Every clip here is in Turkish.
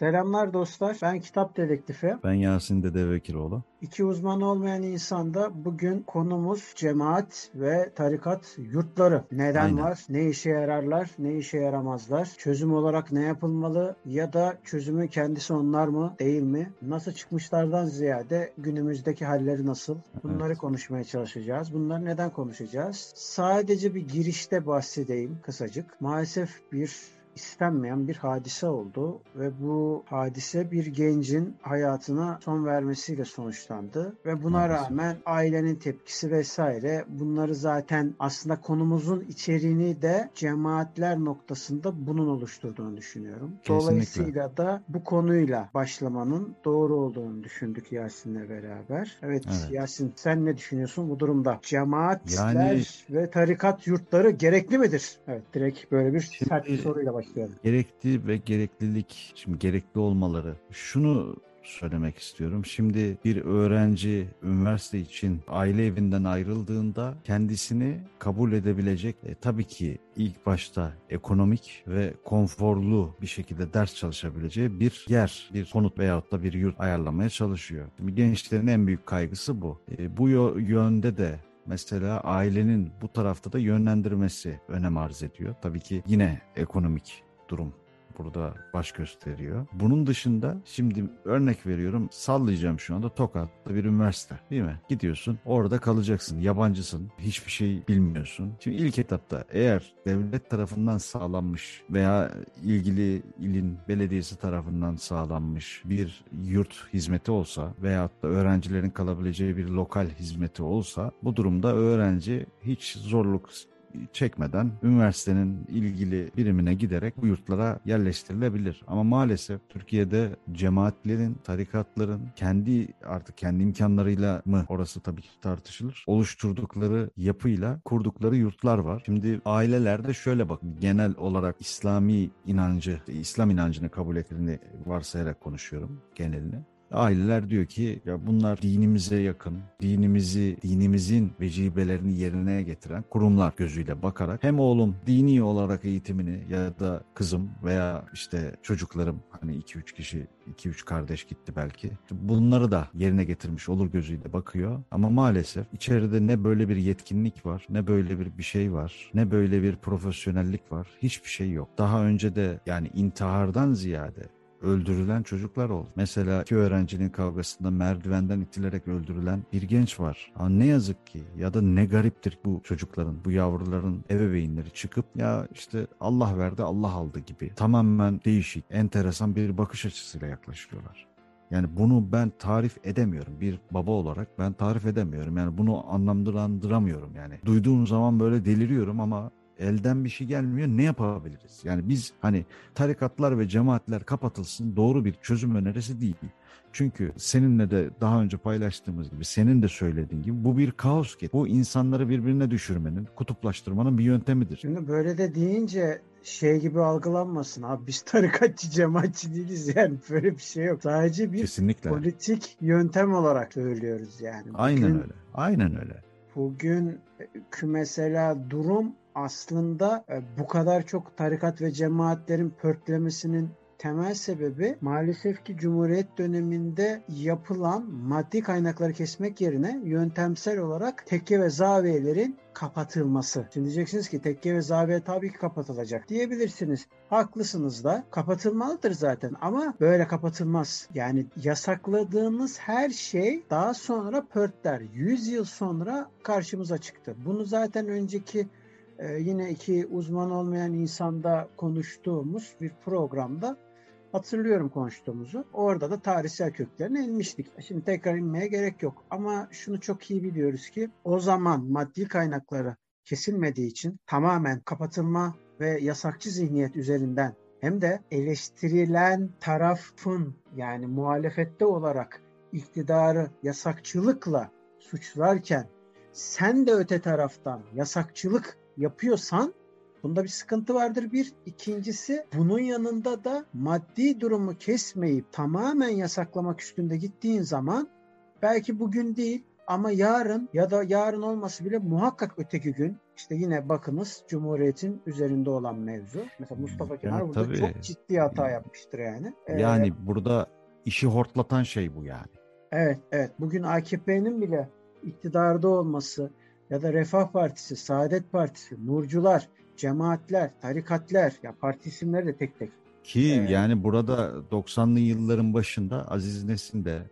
Selamlar dostlar. Ben Kitap Dedektifi. Ben Yasin Dede Vekiroğlu. İki uzman olmayan insanda bugün konumuz cemaat ve tarikat yurtları. Neden Aynen. var? Ne işe yararlar? Ne işe yaramazlar? Çözüm olarak ne yapılmalı? Ya da çözümü kendisi onlar mı? Değil mi? Nasıl çıkmışlardan ziyade günümüzdeki halleri nasıl? Bunları evet. konuşmaya çalışacağız. Bunları neden konuşacağız? Sadece bir girişte bahsedeyim kısacık. Maalesef bir istenmeyen bir hadise oldu ve bu hadise bir gencin hayatına son vermesiyle sonuçlandı ve buna Maalesef. rağmen ailenin tepkisi vesaire bunları zaten aslında konumuzun içeriğini de cemaatler noktasında bunun oluşturduğunu düşünüyorum. Kesinlikle. Dolayısıyla da bu konuyla başlamanın doğru olduğunu düşündük Yasin'le beraber. Evet, evet. Yasin sen ne düşünüyorsun bu durumda? Cemaatler yani... ve tarikat yurtları gerekli midir? Evet direkt böyle bir sert bir soruyla başlayalım başlayalım. Gerekli ve gereklilik, şimdi gerekli olmaları. Şunu söylemek istiyorum. Şimdi bir öğrenci üniversite için aile evinden ayrıldığında kendisini kabul edebilecek e, tabii ki ilk başta ekonomik ve konforlu bir şekilde ders çalışabileceği bir yer, bir konut veyahut da bir yurt ayarlamaya çalışıyor. Şimdi gençlerin en büyük kaygısı bu. E, bu yönde de mesela ailenin bu tarafta da yönlendirmesi önem arz ediyor. Tabii ki yine ekonomik durum burada baş gösteriyor. Bunun dışında şimdi örnek veriyorum sallayacağım şu anda Tokat'ta bir üniversite değil mi? Gidiyorsun orada kalacaksın yabancısın hiçbir şey bilmiyorsun. Şimdi ilk etapta eğer devlet tarafından sağlanmış veya ilgili ilin belediyesi tarafından sağlanmış bir yurt hizmeti olsa veyahut da öğrencilerin kalabileceği bir lokal hizmeti olsa bu durumda öğrenci hiç zorluk çekmeden üniversitenin ilgili birimine giderek bu yurtlara yerleştirilebilir. Ama maalesef Türkiye'de cemaatlerin, tarikatların kendi artık kendi imkanlarıyla mı orası tabii ki tartışılır. Oluşturdukları yapıyla kurdukları yurtlar var. Şimdi ailelerde şöyle bak genel olarak İslami inancı, İslam inancını kabul ettiğini varsayarak konuşuyorum genelini. Aileler diyor ki ya bunlar dinimize yakın, dinimizi, dinimizin vecibelerini yerine getiren kurumlar gözüyle bakarak hem oğlum dini olarak eğitimini ya da kızım veya işte çocuklarım hani 2-3 kişi 2-3 kardeş gitti belki. Bunları da yerine getirmiş olur gözüyle bakıyor. Ama maalesef içeride ne böyle bir yetkinlik var, ne böyle bir bir şey var, ne böyle bir profesyonellik var. Hiçbir şey yok. Daha önce de yani intihardan ziyade öldürülen çocuklar oldu. Mesela iki öğrencinin kavgasında merdivenden itilerek öldürülen bir genç var. Ama ne yazık ki ya da ne gariptir bu çocukların, bu yavruların ebeveynleri çıkıp ya işte Allah verdi Allah aldı gibi tamamen değişik, enteresan bir bakış açısıyla yaklaşıyorlar. Yani bunu ben tarif edemiyorum. Bir baba olarak ben tarif edemiyorum. Yani bunu anlamlandıramıyorum yani. Duyduğum zaman böyle deliriyorum ama elden bir şey gelmiyor. Ne yapabiliriz? Yani biz hani tarikatlar ve cemaatler kapatılsın doğru bir çözüm önerisi değil. Çünkü seninle de daha önce paylaştığımız gibi, senin de söylediğin gibi bu bir kaos ki. Bu insanları birbirine düşürmenin, kutuplaştırmanın bir yöntemidir. Şimdi böyle de deyince şey gibi algılanmasın abi biz tarikatçı cemaatçi değiliz yani böyle bir şey yok. Sadece bir Kesinlikle. politik yöntem olarak söylüyoruz yani. Bugün, Aynen öyle. Aynen öyle. Bugün mesela durum aslında e, bu kadar çok tarikat ve cemaatlerin pörtlemesinin temel sebebi maalesef ki Cumhuriyet döneminde yapılan maddi kaynakları kesmek yerine yöntemsel olarak tekke ve zaviyelerin kapatılması. Şimdi diyeceksiniz ki tekke ve zaviye tabii ki kapatılacak diyebilirsiniz. Haklısınız da kapatılmalıdır zaten ama böyle kapatılmaz. Yani yasakladığımız her şey daha sonra pörtler. 100 yıl sonra karşımıza çıktı. Bunu zaten önceki yine iki uzman olmayan insanda konuştuğumuz bir programda hatırlıyorum konuştuğumuzu. Orada da tarihsel köklerine inmiştik. Şimdi tekrar inmeye gerek yok. Ama şunu çok iyi biliyoruz ki o zaman maddi kaynakları kesilmediği için tamamen kapatılma ve yasakçı zihniyet üzerinden hem de eleştirilen tarafın yani muhalefette olarak iktidarı yasakçılıkla suçlarken sen de öte taraftan yasakçılık yapıyorsan bunda bir sıkıntı vardır bir. İkincisi bunun yanında da maddi durumu kesmeyip tamamen yasaklamak üstünde gittiğin zaman belki bugün değil ama yarın ya da yarın olması bile muhakkak öteki gün işte yine bakınız Cumhuriyet'in üzerinde olan mevzu. Mesela Mustafa Kemal burada tabii. çok ciddi hata yapmıştır yani. Yani ee, burada işi hortlatan şey bu yani. Evet, evet. Bugün AKP'nin bile iktidarda olması ya da Refah Partisi, Saadet Partisi, Nurcular, cemaatler, tarikatler, ya parti isimleri de tek tek. Ki ee, yani burada 90'lı yılların başında Aziz Nesin de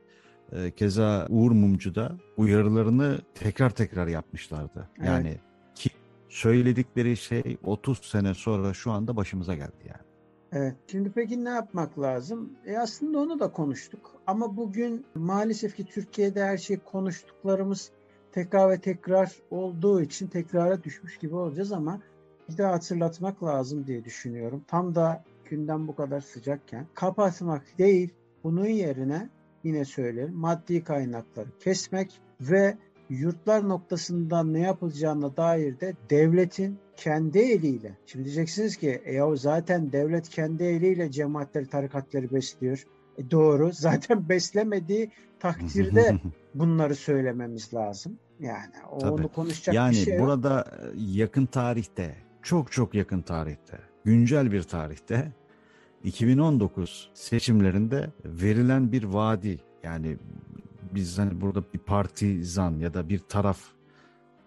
e, keza Uğur Mumcu da uyarılarını tekrar tekrar yapmışlardı. Yani evet. ki söyledikleri şey 30 sene sonra şu anda başımıza geldi yani. Evet. Şimdi peki ne yapmak lazım? E aslında onu da konuştuk. Ama bugün maalesef ki Türkiye'de her şey konuştuklarımız tekrar ve tekrar olduğu için tekrara düşmüş gibi olacağız ama bir daha hatırlatmak lazım diye düşünüyorum. Tam da gündem bu kadar sıcakken kapatmak değil, bunun yerine yine söylerim maddi kaynakları kesmek ve yurtlar noktasından ne yapılacağına dair de devletin kendi eliyle. Şimdi diyeceksiniz ki e ya zaten devlet kendi eliyle cemaatleri, tarikatları besliyor. E doğru. Zaten beslemediği takdirde bunları söylememiz lazım. Yani onu konuşacak yani bir şey Yani burada e, yakın tarihte, çok çok yakın tarihte, güncel bir tarihte 2019 seçimlerinde verilen bir vaadi yani biz hani burada bir partizan ya da bir taraf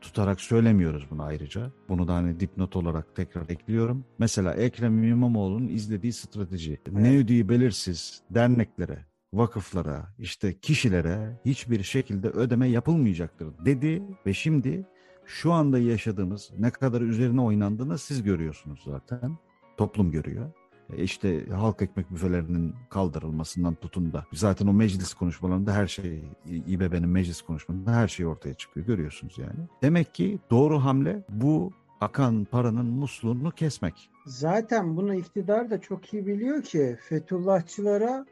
tutarak söylemiyoruz bunu ayrıca. Bunu da hani dipnot olarak tekrar ekliyorum. Mesela Ekrem İmamoğlu'nun izlediği strateji. Evet. Ne ödeyi belirsiz derneklere, vakıflara, işte kişilere hiçbir şekilde ödeme yapılmayacaktır dedi ve şimdi şu anda yaşadığımız ne kadar üzerine oynandığını siz görüyorsunuz zaten. Toplum görüyor. E, işte halk ekmek büfelerinin kaldırılmasından tutun da zaten o meclis konuşmalarında her şey İBB'nin meclis konuşmalarında her şey ortaya çıkıyor görüyorsunuz yani. Demek ki doğru hamle bu akan paranın musluğunu kesmek. Zaten bunu iktidar da çok iyi biliyor ki Fethullahçılara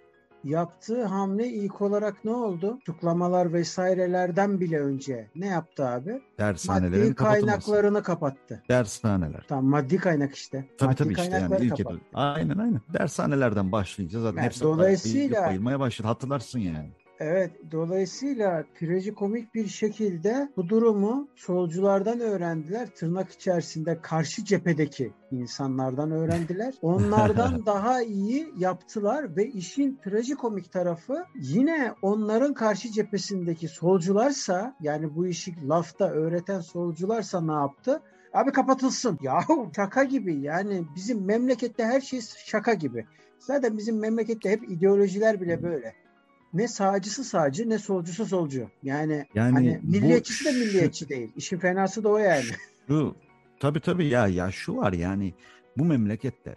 yaptığı hamle ilk olarak ne oldu? Tutuklamalar vesairelerden bile önce ne yaptı abi? Dershanelerin maddi kaynaklarını kapattı. Dershaneler. Tamam maddi kaynak işte. Tabii maddi tabii işte yani ilk kapattı. Aynen aynen. Dershanelerden başlayınca zaten yani hepsi dolayısıyla bayılmaya başladı. Hatırlarsın yani. Evet, dolayısıyla trajikomik bir şekilde bu durumu solculardan öğrendiler. Tırnak içerisinde karşı cephedeki insanlardan öğrendiler. Onlardan daha iyi yaptılar ve işin trajikomik tarafı yine onların karşı cephesindeki solcularsa yani bu işi lafta öğreten solcularsa ne yaptı? Abi kapatılsın. Yahu şaka gibi yani bizim memlekette her şey şaka gibi. Zaten bizim memlekette hep ideolojiler bile böyle ne sağcısı sağcı ne solcusu solcu. Yani, yani hani milliyetçisi de milliyetçi şu, değil. İşin fenası da o yani. Şu, tabii tabii ya ya şu var yani bu memlekette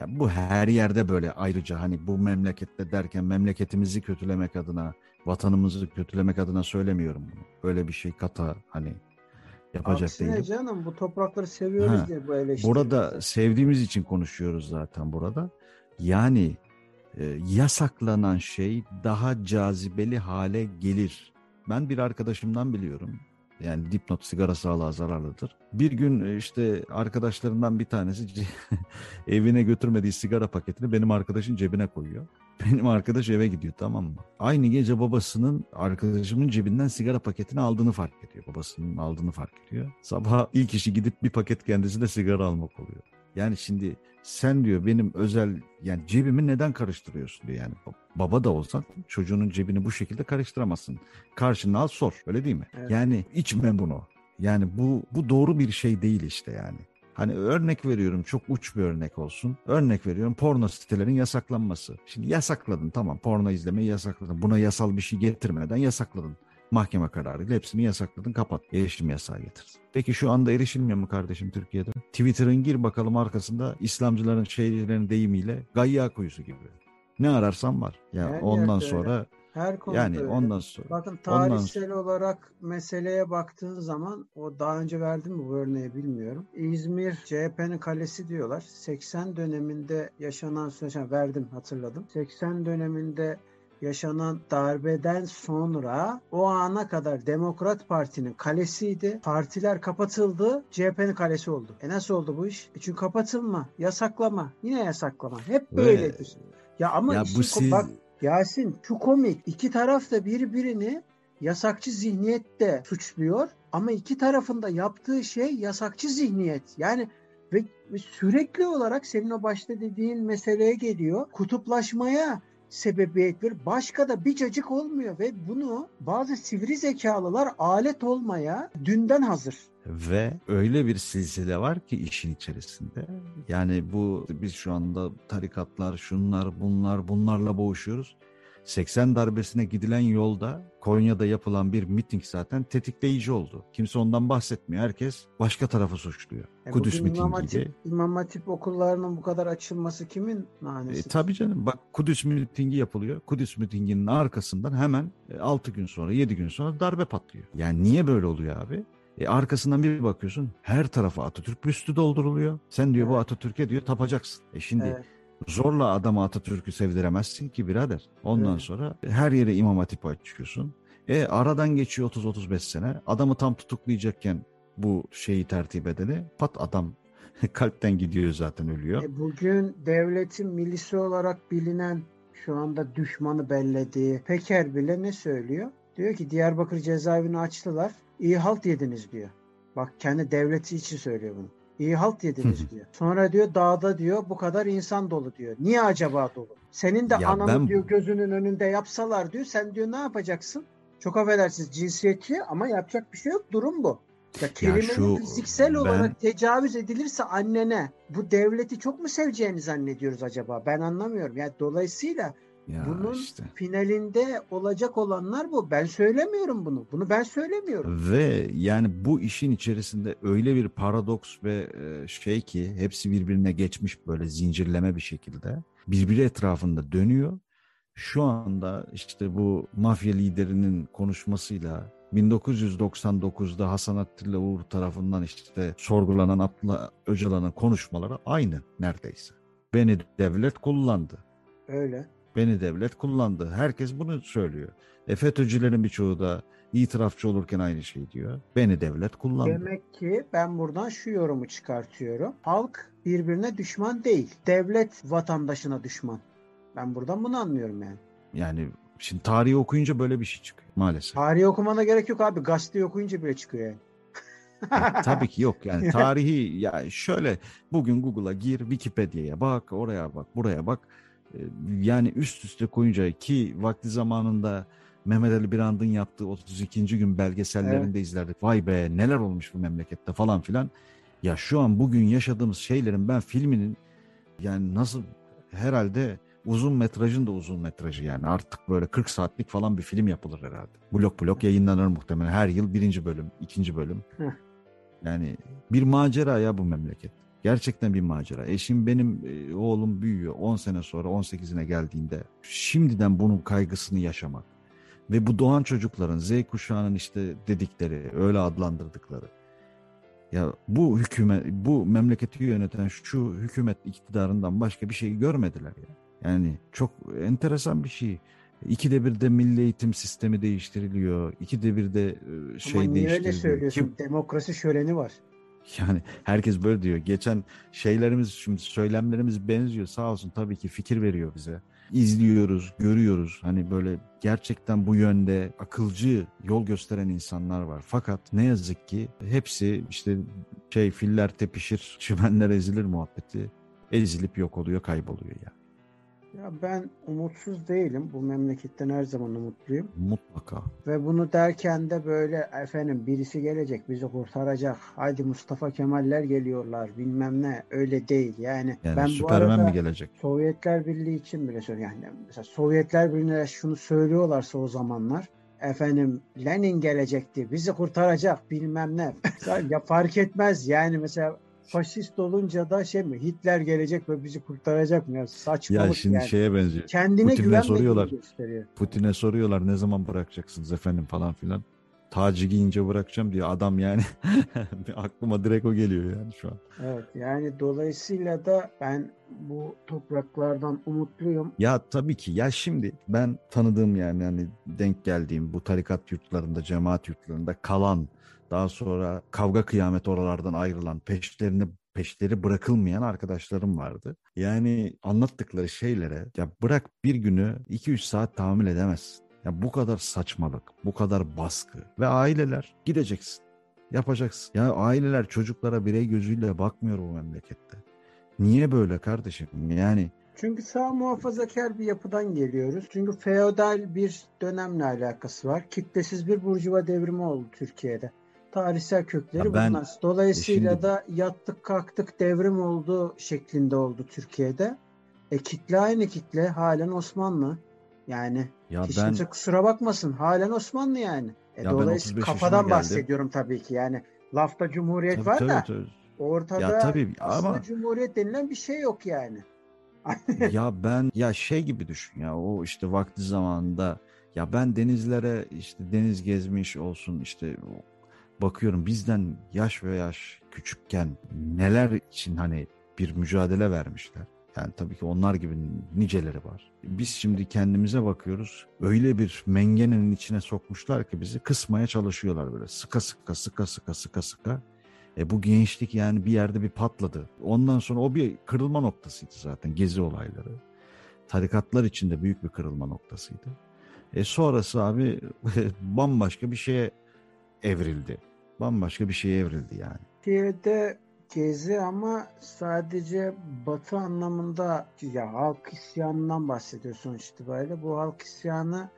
ya bu her yerde böyle ayrıca hani bu memlekette derken memleketimizi kötülemek adına, vatanımızı kötülemek adına söylemiyorum bunu. Böyle bir şey kata hani yapacak Aksine değilim. canım bu toprakları seviyoruz ha, diye bu eleştiri. Burada sevdiğimiz için konuşuyoruz zaten burada. Yani e, yasaklanan şey daha cazibeli hale gelir. Ben bir arkadaşımdan biliyorum. Yani dipnot sigara sağlığa zararlıdır. Bir gün e, işte arkadaşlarından bir tanesi evine götürmediği sigara paketini benim arkadaşın cebine koyuyor. Benim arkadaş eve gidiyor tamam mı? Aynı gece babasının arkadaşımın cebinden sigara paketini aldığını fark ediyor. Babasının aldığını fark ediyor. Sabah ilk işi gidip bir paket kendisine sigara almak oluyor. Yani şimdi sen diyor benim özel yani cebimi neden karıştırıyorsun diyor yani. Baba da olsan çocuğunun cebini bu şekilde karıştıramazsın. Karşına al sor öyle değil mi? Evet. Yani içme bunu. Yani bu bu doğru bir şey değil işte yani. Hani örnek veriyorum çok uç bir örnek olsun. Örnek veriyorum porno sitelerin yasaklanması. Şimdi yasakladın tamam porno izlemeyi yasakladın. Buna yasal bir şey getirmeden yasakladın. Mahkeme kararıyla hepsini yasakladın kapat. Erişim yasağı getirdin. Peki şu anda erişilmiyor mu kardeşim Türkiye'de? Twitter'ın gir bakalım arkasında İslamcıların şeylerin deyimiyle gayya kuyusu gibi. Ne ararsan var. Ya Her ondan sonra Her konuda yani öyle. ondan sonra Bakın ondan tarihsel olarak meseleye baktığın zaman o daha önce verdim mi bu örneği bilmiyorum. İzmir CHP'nin kalesi diyorlar. 80 döneminde yaşanan süreç verdim hatırladım. 80 döneminde yaşanan darbeden sonra o ana kadar Demokrat Parti'nin kalesiydi. Partiler kapatıldı. CHP'nin kalesi oldu. E nasıl oldu bu iş? E çünkü kapatılma, yasaklama, yine yasaklama. Hep Ve- böyledir. Ya ama ya işin bu siz bak Yasin şu komik. İki taraf da birbirini yasakçı zihniyette suçluyor ama iki tarafında yaptığı şey yasakçı zihniyet. Yani ve, ve sürekli olarak senin o başta dediğin meseleye geliyor. Kutuplaşmaya sebebiyet verir. Başka da bir cacık olmuyor ve bunu bazı sivri zekalılar alet olmaya dünden hazır. Ve öyle bir silsile var ki işin içerisinde. Yani bu biz şu anda tarikatlar, şunlar, bunlar, bunlarla boğuşuyoruz. 80 darbesine gidilen yolda Konya'da yapılan bir miting zaten tetikleyici oldu. Kimse ondan bahsetmiyor. Herkes başka tarafı suçluyor. E Kudüs bugün İmam. Hatip, İmam Hatip okullarının bu kadar açılması kimin E, manesi? tabii canım bak Kudüs mitingi yapılıyor. Kudüs mitinginin arkasından hemen 6 gün sonra 7 gün sonra darbe patlıyor. Yani niye böyle oluyor abi? E arkasından bir bakıyorsun her tarafa Atatürk büstü dolduruluyor. Sen diyor bu Evet. Atatürk'e diyor tapacaksın. E şimdi Evet. Zorla adama Atatürk'ü sevdiremezsin ki birader. Ondan Evet. sonra her yere İmam Hatip açıyorsun. E aradan geçiyor 30-35 sene. Adamı tam tutuklayacakken bu şeyi tertip edeni pat adam kalpten gidiyor zaten ölüyor. E bugün devletin milisi olarak bilinen şu anda düşmanı bellediği Peker bile ne söylüyor? Diyor ki Diyarbakır cezaevini açtılar. İyi halt yediniz diyor. Bak kendi devleti için söylüyor bunu. İyi halt yediniz diyor. Sonra diyor dağda diyor bu kadar insan dolu diyor. Niye acaba dolu? Senin de Ya ananı ben- diyor gözünün önünde yapsalar diyor. Sen diyor ne yapacaksın? Çok affedersiniz cinsiyetçi ama yapacak bir şey yok. Durum bu. Ya kelimenin şu- fiziksel ben- olarak tecavüz edilirse annene bu devleti çok mu seveceğini zannediyoruz acaba? Ben anlamıyorum. Yani dolayısıyla Ya bunun işte. finalinde olacak olanlar bu. Ben söylemiyorum bunu. Bunu ben söylemiyorum. Ve yani bu işin içerisinde öyle bir paradoks ve e, şey ki hepsi birbirine geçmiş böyle zincirleme bir şekilde birbiri etrafında dönüyor. Şu anda işte bu mafya liderinin konuşmasıyla 1999'da Hasan Attila Uğur tarafından işte sorgulanan Abdullah Öcalan'ın konuşmaları aynı neredeyse. Beni devlet kullandı. Öyle. Beni devlet kullandı. Herkes bunu söylüyor. E FETÖ'cülerin birçoğu da itirafçı olurken aynı şey diyor. Beni devlet kullandı. Demek ki ben buradan şu yorumu çıkartıyorum. Halk birbirine düşman değil. Devlet vatandaşına düşman. Ben buradan bunu anlıyorum yani. Yani şimdi tarihi okuyunca böyle bir şey çıkıyor maalesef. Tarihi okumana gerek yok abi. Gazeteyi okuyunca bile çıkıyor yani. Ya, tabii ki yok yani tarihi ya şöyle bugün Google'a gir Wikipedia'ya bak oraya bak buraya bak yani üst üste koyunca ki vakti zamanında Mehmet Ali Birand'ın yaptığı 32. gün belgesellerinde izlerdik. Vay be neler olmuş bu memlekette falan filan. Ya şu an bugün yaşadığımız şeylerin ben filminin yani nasıl herhalde uzun metrajın da uzun metrajı yani artık böyle 40 saatlik falan bir film yapılır herhalde. Blok blok yayınlanır muhtemelen her yıl birinci bölüm, ikinci bölüm. Yani bir macera ya bu memleket. Gerçekten bir macera. E şimdi benim e, oğlum büyüyor. 10 sene sonra 18'ine geldiğinde şimdiden bunun kaygısını yaşamak ve bu doğan çocukların Z kuşağının işte dedikleri, öyle adlandırdıkları ya bu hükümet, bu memleketi yöneten şu hükümet iktidarından başka bir şey görmediler ya. Yani çok enteresan bir şey. İkide bir de milli eğitim sistemi değiştiriliyor. İkide bir de e, şey Ama niye öyle değiştiriliyor. söylüyorsun? Kim- Demokrasi şöleni var. yani herkes böyle diyor. Geçen şeylerimiz şimdi söylemlerimiz benziyor. Sağ olsun tabii ki fikir veriyor bize. İzliyoruz, görüyoruz. Hani böyle gerçekten bu yönde akılcı yol gösteren insanlar var. Fakat ne yazık ki hepsi işte şey filler tepişir, çimenler ezilir muhabbeti ezilip yok oluyor, kayboluyor ya. Ya ben umutsuz değilim. Bu memleketten her zaman umutluyum. Mutlaka. Ve bunu derken de böyle efendim birisi gelecek bizi kurtaracak. Haydi Mustafa Kemaller geliyorlar bilmem ne. Öyle değil yani. Yani ben bu arada mi gelecek? Sovyetler Birliği için bile söylüyorum. Yani mesela Sovyetler Birliği'ne şunu söylüyorlarsa o zamanlar efendim Lenin gelecekti bizi kurtaracak bilmem ne. ya fark etmez yani mesela faşist olunca da şey mi Hitler gelecek ve bizi kurtaracak mı ya saçmalık Ya şimdi yani. şeye benziyor. Kendine Putin'e soruyorlar. Putin'e soruyorlar ne zaman bırakacaksınız efendim falan filan. Tacı giyince bırakacağım diyor adam yani. Aklıma direkt o geliyor yani şu an. Evet yani dolayısıyla da ben bu topraklardan umutluyum. Ya tabii ki ya şimdi ben tanıdığım yani hani denk geldiğim bu tarikat yurtlarında, cemaat yurtlarında kalan daha sonra kavga kıyamet oralardan ayrılan peşlerini peşleri bırakılmayan arkadaşlarım vardı. Yani anlattıkları şeylere ya bırak bir günü 2-3 saat tahammül edemezsin. Ya bu kadar saçmalık, bu kadar baskı ve aileler gideceksin. Yapacaksın. Ya aileler çocuklara birey gözüyle bakmıyor bu memlekette. Niye böyle kardeşim? Yani Çünkü sağ muhafazakar bir yapıdan geliyoruz. Çünkü feodal bir dönemle alakası var. Kitlesiz bir burjuva devrimi oldu Türkiye'de. Tarihsel kökleri Ya ben- bunlar. Dolayısıyla şimdi- da yattık kalktık devrim oldu şeklinde oldu Türkiye'de. E kitle aynı kitle halen Osmanlı. Yani ya hiç ben kimse kusura bakmasın halen Osmanlı yani. E, Ya dolayısıyla 35 kafadan bahsediyorum tabii ki yani. Lafta cumhuriyet tabii, var tabii, da tabii. ortada Ya tabii aslında ama cumhuriyet denilen bir şey yok yani. ya ben ya şey gibi düşün ya o işte vakti zamanında ya ben denizlere işte deniz gezmiş olsun işte bakıyorum bizden yaş ve yaş küçükken neler için hani bir mücadele vermişler. Yani tabii ki onlar gibi niceleri var. Biz şimdi kendimize bakıyoruz. Öyle bir mengenenin içine sokmuşlar ki bizi kısmaya çalışıyorlar böyle. Sıka sıka sıka sıka sıka sıka. E bu gençlik yani bir yerde bir patladı. Ondan sonra o bir kırılma noktasıydı zaten gezi olayları. Tarikatlar içinde büyük bir kırılma noktasıydı. E sonrası abi bambaşka bir şeye evrildi. Bambaşka bir şeye evrildi yani. Türkiye'de gezi ama sadece batı anlamında ya halk isyanından bahsediyor sonuç itibariyle. Bu halk isyanı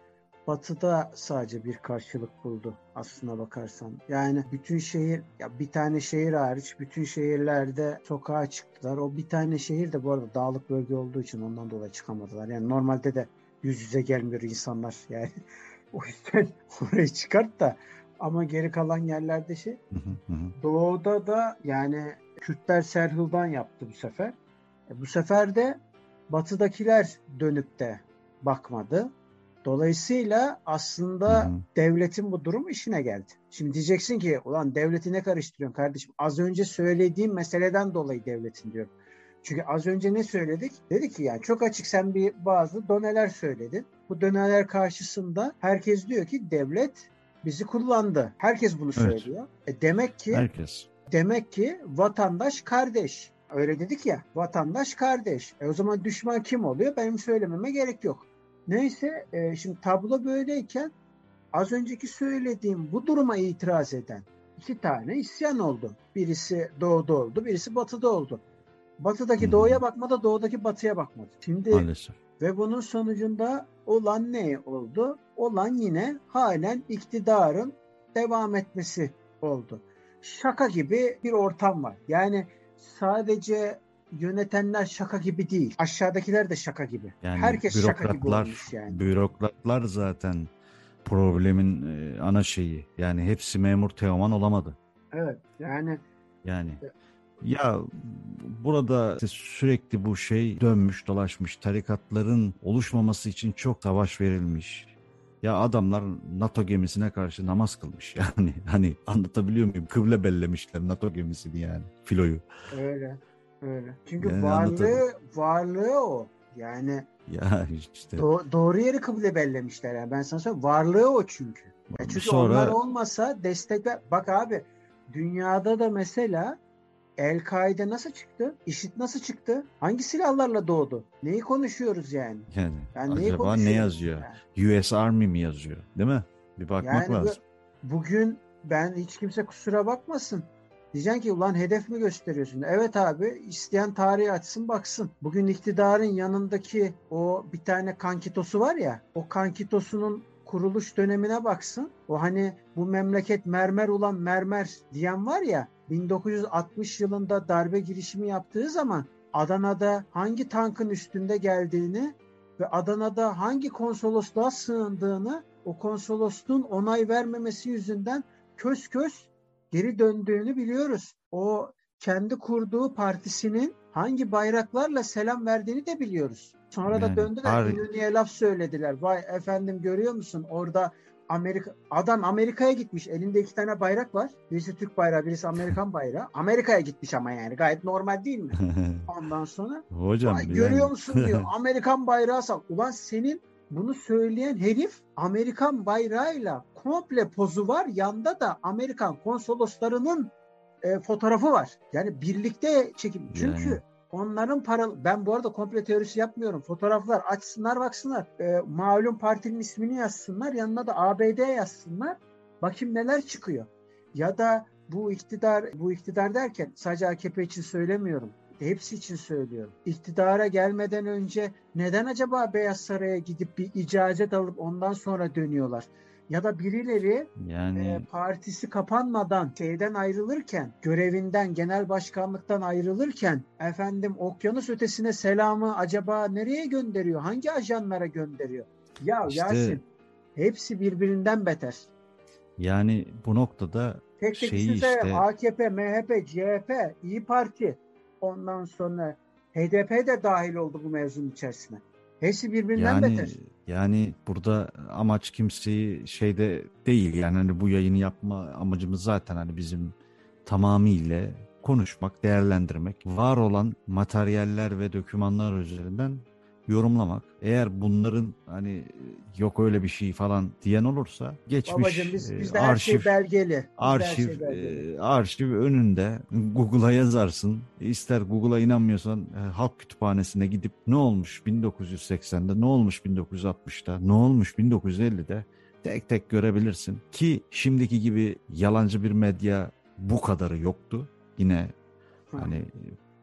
batıda sadece bir karşılık buldu aslına bakarsan. Yani bütün şehir ya bir tane şehir hariç bütün şehirlerde sokağa çıktılar. O bir tane şehir de bu arada dağlık bölge olduğu için ondan dolayı çıkamadılar. Yani normalde de yüz yüze gelmiyor insanlar yani. O yüzden orayı çıkart da ama geri kalan yerlerde şey Hı hı hı. Doğu'da da yani Kürtler Serhıl'dan yaptı bu sefer. E, bu sefer de batıdakiler dönüp de bakmadı. Dolayısıyla aslında Hı hı. devletin bu durum işine geldi. Şimdi diyeceksin ki ulan devleti ne karıştırıyorsun kardeşim? Az önce söylediğim meseleden dolayı devletin diyorum. Çünkü az önce ne söyledik? Dedik ki yani çok açık sen bir bazı doneler söyledin. Bu doneler karşısında herkes diyor ki devlet bizi kullandı. Herkes bunu Evet. söylüyor. E demek ki Herkes. demek ki vatandaş kardeş. Öyle dedik ya vatandaş kardeş. E o zaman düşman kim oluyor? Benim söylememe gerek yok. Neyse e, şimdi tablo böyleyken az önceki söylediğim bu duruma itiraz eden iki tane isyan oldu. Birisi doğuda oldu, birisi batıda oldu. Batıdaki hı. doğuya bakmadı, doğudaki batıya bakmadı. Şimdi Maalesef. Ve bunun sonucunda olan ne oldu? Olan yine halen iktidarın devam etmesi oldu. Şaka gibi bir ortam var. Yani sadece yönetenler şaka gibi değil. Aşağıdakiler de şaka gibi. Yani Herkes şaka gibi olmuş yani. bürokratlar zaten problemin e, ana şeyi. Yani hepsi memur Teoman olamadı. Evet. Yani Yani ya burada işte sürekli bu şey dönmüş dolaşmış tarikatların oluşmaması için çok savaş verilmiş. Ya adamlar NATO gemisine karşı namaz kılmış yani hani anlatabiliyor muyum? Kıble bellemişler NATO gemisini yani filoyu. öyle. Öyle. Çünkü Yani varlığı varlığı o. Yani Ya işte do- doğru yeri kıble bellemişler yani. Ben sana söyleyeyim. Varlığı o çünkü. E çünkü sonra onlar olmasa destekler. Bak abi dünyada da mesela El-Kaide nasıl çıktı? IŞİD nasıl çıktı? Hangi silahlarla doğdu? Neyi konuşuyoruz yani? yani Yani neyi acaba ne yazıyor? yani? US Army mi yazıyor? Değil mi? Bir bakmak Yani bu- lazım. Bugün ben hiç kimse kusura bakmasın. Diyeceksin ki ulan hedef mi gösteriyorsun? Evet abi isteyen tarihi açsın baksın. Bugün iktidarın yanındaki o bir tane kankitosu var ya o kankitosunun kuruluş dönemine baksın. O hani bu memleket mermer ulan mermer diyen var ya 1960 yılında darbe girişimi yaptığı zaman Adana'da hangi tankın üstünde geldiğini ve Adana'da hangi konsolosluğa sığındığını o konsolosluğun onay vermemesi yüzünden kös kös geri döndüğünü biliyoruz. O kendi kurduğu partisinin hangi bayraklarla selam verdiğini de biliyoruz. Sonra yani, da döndüler har- İnönü'ye laf söylediler. Vay efendim görüyor musun orada Amerika adam Amerika'ya gitmiş. Elinde iki tane bayrak var. Birisi Türk bayrağı, birisi Amerikan bayrağı. Amerika'ya gitmiş ama yani gayet normal değil mi? Ondan sonra Hocam yani, görüyor musun diyor. Amerikan bayrağı sal. Ulan senin bunu söyleyen herif Amerikan bayrağıyla komple pozu var. Yanda da Amerikan konsoloslarının e, fotoğrafı var. Yani birlikte çekim. Çünkü yani. Onların para ben bu arada komple teorisi yapmıyorum. Fotoğraflar açsınlar baksınlar. E, malum partinin ismini yazsınlar. Yanına da ABD yazsınlar. Bakayım neler çıkıyor. Ya da bu iktidar bu iktidar derken sadece AKP için söylemiyorum. Hepsi için söylüyorum. İktidara gelmeden önce neden acaba Beyaz Saray'a gidip bir icazet alıp ondan sonra dönüyorlar? Ya da birileri yani e, partisi kapanmadan şeyden ayrılırken, görevinden, genel başkanlıktan ayrılırken efendim okyanus ötesine selamı acaba nereye gönderiyor? Hangi ajanlara gönderiyor? Ya işte, Yasin hepsi birbirinden beter. Yani bu noktada tek tek şeyi işte AKP, MHP, CHP, İyi Parti ondan sonra HDP de dahil oldu bu mevzunun içerisine. Hepsi birbirinden yani, beter. Yani burada amaç kimseyi şeyde değil yani hani bu yayını yapma amacımız zaten hani bizim tamamıyla konuşmak, değerlendirmek, var olan materyaller ve dokümanlar üzerinden yorumlamak. Eğer bunların hani yok öyle bir şey falan diyen olursa geçmiş Babacığım, biz, e, bizde arşiv her şey belgeli. Bizde arşiv şey belgeli. E, arşiv önünde Google'a yazarsın. İster Google'a inanmıyorsan e, halk kütüphanesine gidip ne olmuş 1980'de, ne olmuş 1960'da, ne olmuş 1950'de tek tek görebilirsin. Ki şimdiki gibi yalancı bir medya bu kadarı yoktu. Yine hani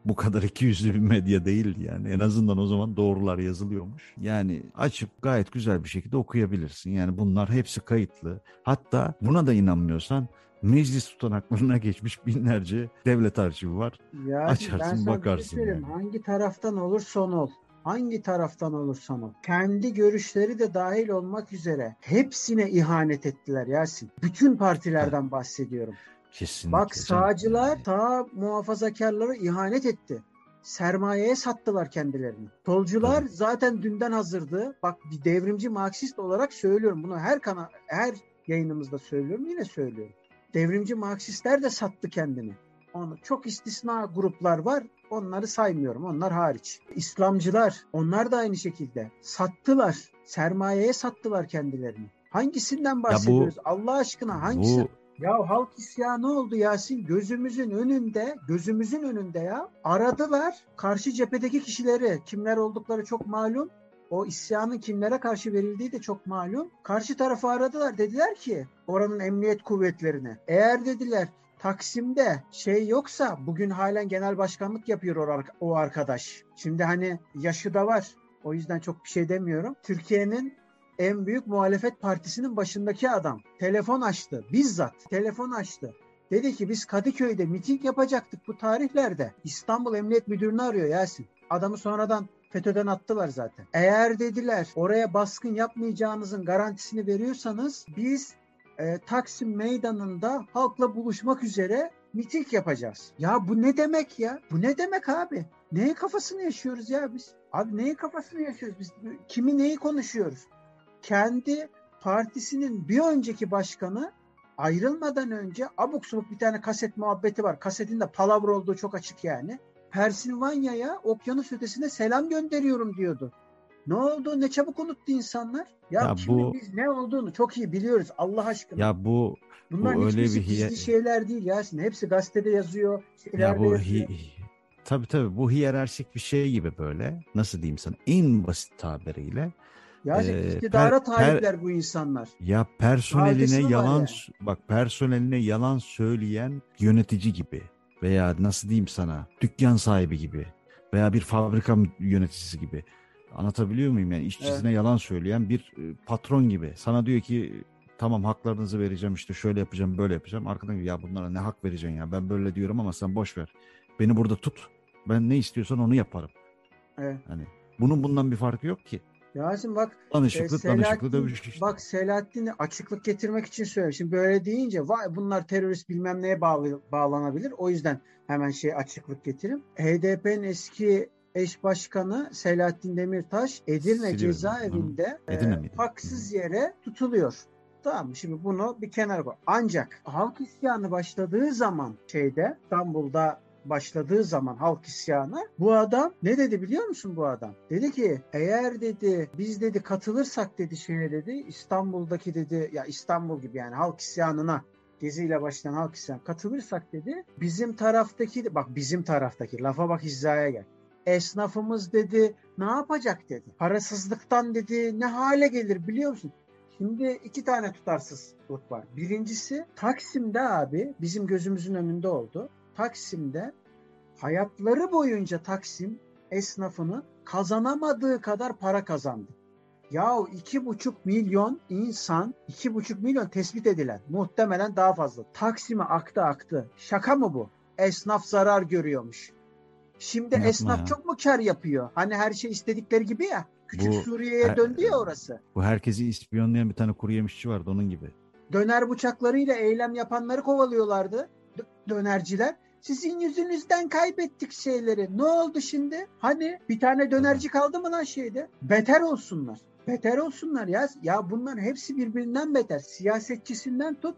bu kadar iki yüzlü bir medya değildi yani. En azından o zaman doğrular yazılıyormuş. Yani açıp gayet güzel bir şekilde okuyabilirsin. Yani bunlar hepsi kayıtlı. Hatta buna da inanmıyorsan meclis tutanaklarına geçmiş binlerce devlet arşivi var. Yani Açarsın şey bakarsın. Yani. Hangi taraftan olursan ol hangi taraftan olursan ol, kendi görüşleri de dahil olmak üzere hepsine ihanet ettiler Yasin. Bütün partilerden bahsediyorum. Kesinlikle. Bak sağcılar sağ muhafazakarları ihanet etti. Sermayeye sattılar kendilerini. Solcular evet. zaten dünden hazırdı. Bak bir devrimci Marksist olarak söylüyorum bunu her kana her yayınımızda söylüyorum yine söylüyorum. Devrimci Marksistler de sattı kendini. Onu çok istisna gruplar var. Onları saymıyorum. Onlar hariç. İslamcılar onlar da aynı şekilde sattılar. Sermayeye sattılar kendilerini. Hangisinden bahsediyoruz? Bu, Allah aşkına hangisi? Bu ya halk isyanı oldu Yasin gözümüzün önünde gözümüzün önünde ya aradılar karşı cephedeki kişileri kimler oldukları çok malum o isyanın kimlere karşı verildiği de çok malum. Karşı tarafı aradılar dediler ki oranın emniyet kuvvetlerine eğer dediler Taksim'de şey yoksa bugün halen genel başkanlık yapıyor o arkadaş. Şimdi hani yaşı da var. O yüzden çok bir şey demiyorum. Türkiye'nin en büyük muhalefet partisinin başındaki adam telefon açtı. Bizzat telefon açtı. Dedi ki biz Kadıköy'de miting yapacaktık bu tarihlerde. İstanbul Emniyet Müdürünü arıyor Yasin. Adamı sonradan FETÖ'den attılar zaten. Eğer dediler oraya baskın yapmayacağınızın garantisini veriyorsanız biz e, Taksim Meydanı'nda halkla buluşmak üzere miting yapacağız. Ya bu ne demek ya? Bu ne demek abi? Neye kafasını yaşıyoruz ya biz? Abi neyi kafasını yaşıyoruz biz? Kimi neyi konuşuyoruz? Kendi partisinin bir önceki başkanı ayrılmadan önce abuk subuk bir tane kaset muhabbeti var. Kasetin de palavra olduğu çok açık yani. Pensilvanya'ya okyanus ötesine selam gönderiyorum diyordu. Ne oldu? Ne çabuk unuttu insanlar. Ya, ya şimdi bu, biz ne olduğunu çok iyi biliyoruz Allah aşkına. Ya bu Bunlar bu öyle bir hiyer... şeyler değil Yasin. Hepsi gazetede yazıyor. Ya bu yazıyor. Hi... Tabii tabii bu hiyerarşik bir şey gibi böyle. Nasıl diyeyim sana? En basit tabiriyle yani ee, iktidara per, talipler bu insanlar. Ya personeline yalan yani. bak personeline yalan söyleyen yönetici gibi veya nasıl diyeyim sana dükkan sahibi gibi veya bir fabrika yöneticisi gibi. Anlatabiliyor muyum yani işçisine evet. yalan söyleyen bir e, patron gibi. Sana diyor ki tamam haklarınızı vereceğim işte şöyle yapacağım böyle yapacağım. Arkadan ya bunlara ne hak vereceksin ya ben böyle diyorum ama sen boş ver. Beni burada tut. Ben ne istiyorsan onu yaparım. Evet. Hani bunun bundan bir farkı yok ki. Yasin bak danışıklı e, danışıklı dövüş Bak Selahattin'i açıklık getirmek için söylüyorum. Şimdi böyle deyince vay bunlar terörist bilmem neye bağlı, bağlanabilir. O yüzden hemen şey açıklık getirim. HDP'nin eski eş başkanı Selahattin Demirtaş Edirne Siliyorum. cezaevinde e, haksız yere tutuluyor. Tamam mı? Şimdi bunu bir kenara koy. Ancak halk isyanı başladığı zaman şeyde İstanbul'da başladığı zaman halk isyanı bu adam ne dedi biliyor musun bu adam? Dedi ki eğer dedi biz dedi katılırsak dedi şeye dedi İstanbul'daki dedi ya İstanbul gibi yani halk isyanına geziyle başlayan halk isyanı katılırsak dedi bizim taraftaki bak bizim taraftaki lafa bak hizaya gel. Esnafımız dedi ne yapacak dedi. Parasızlıktan dedi ne hale gelir biliyor musun? Şimdi iki tane tutarsızlık var. Birincisi Taksim'de abi bizim gözümüzün önünde oldu. Taksim'de hayatları boyunca Taksim esnafının kazanamadığı kadar para kazandı. Yahu iki buçuk milyon insan, iki buçuk milyon tespit edilen, muhtemelen daha fazla. Taksim'e aktı aktı. Şaka mı bu? Esnaf zarar görüyormuş. Şimdi Yapma esnaf ya. çok mu kar yapıyor? Hani her şey istedikleri gibi ya. Küçük bu, Suriye'ye her, döndü ya orası. Bu herkesi ispiyonlayan bir tane kuru yemişçi vardı onun gibi. Döner bıçaklarıyla eylem yapanları kovalıyorlardı. D- dönerciler. Sizin yüzünüzden kaybettik şeyleri. Ne oldu şimdi? Hani bir tane dönerci kaldı mı lan şeyde? Beter olsunlar. Beter olsunlar ya. Ya bunlar hepsi birbirinden beter. Siyasetçisinden tut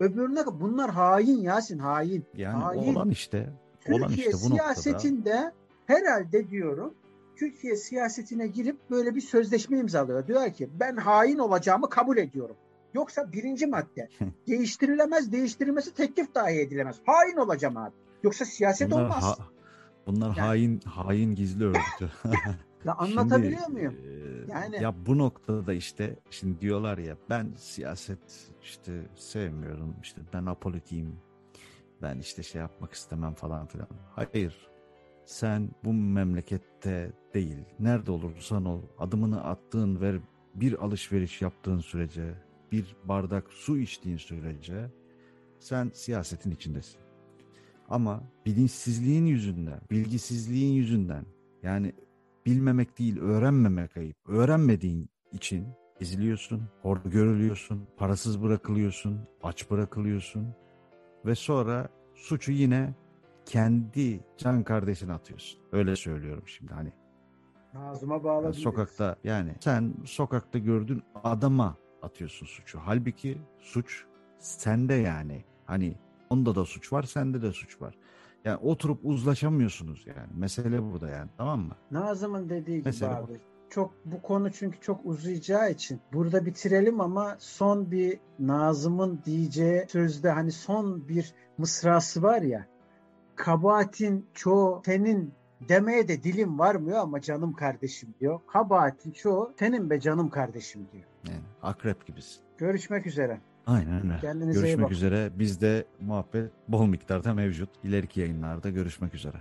öbürüne bunlar hain Yasin hain. Yani hain. olan işte. Türkiye olan işte bu siyasetinde noktada. herhalde diyorum Türkiye siyasetine girip böyle bir sözleşme imzalıyor. Diyor ki ben hain olacağımı kabul ediyorum. Yoksa birinci madde değiştirilemez, değiştirilmesi teklif dahi edilemez. Hain olacağım abi. Yoksa siyaset bunlar olmaz. Ha, bunlar yani. hain hain gizli örgütü. ya anlatabiliyor şimdi, muyum? E, yani ya bu noktada işte şimdi diyorlar ya ben siyaset işte sevmiyorum. işte ben apolitiyim. Ben işte şey yapmak istemem falan filan. Hayır. Sen bu memlekette değil. Nerede olursan ol. Adımını attığın ve bir alışveriş yaptığın sürece bir bardak su içtiğin sürece sen siyasetin içindesin. Ama bilinçsizliğin yüzünden, bilgisizliğin yüzünden yani bilmemek değil öğrenmemek ayıp. Öğrenmediğin için eziliyorsun, hor görülüyorsun, parasız bırakılıyorsun, aç bırakılıyorsun ve sonra suçu yine kendi can kardeşine atıyorsun. Öyle söylüyorum şimdi hani. Ağzıma bağladın. Sokakta yani sen sokakta gördüğün adama atıyorsun suçu. Halbuki suç sende yani. Hani onda da suç var, sende de suç var. Yani oturup uzlaşamıyorsunuz yani. Mesele burada yani tamam mı? Nazım'ın dediği gibi Mesele abi. Bu. Çok bu konu çünkü çok uzayacağı için burada bitirelim ama son bir Nazım'ın diyeceği sözde hani son bir mısrası var ya. Kabahatin çoğu senin demeye de dilim varmıyor ama canım kardeşim diyor. Kabahatin çoğu senin be canım kardeşim diyor. Yani akrep gibisin. Görüşmek üzere. Aynen öyle. Kendinize Görüşmek üzere. Bizde muhabbet bol miktarda mevcut. İleriki yayınlarda görüşmek üzere.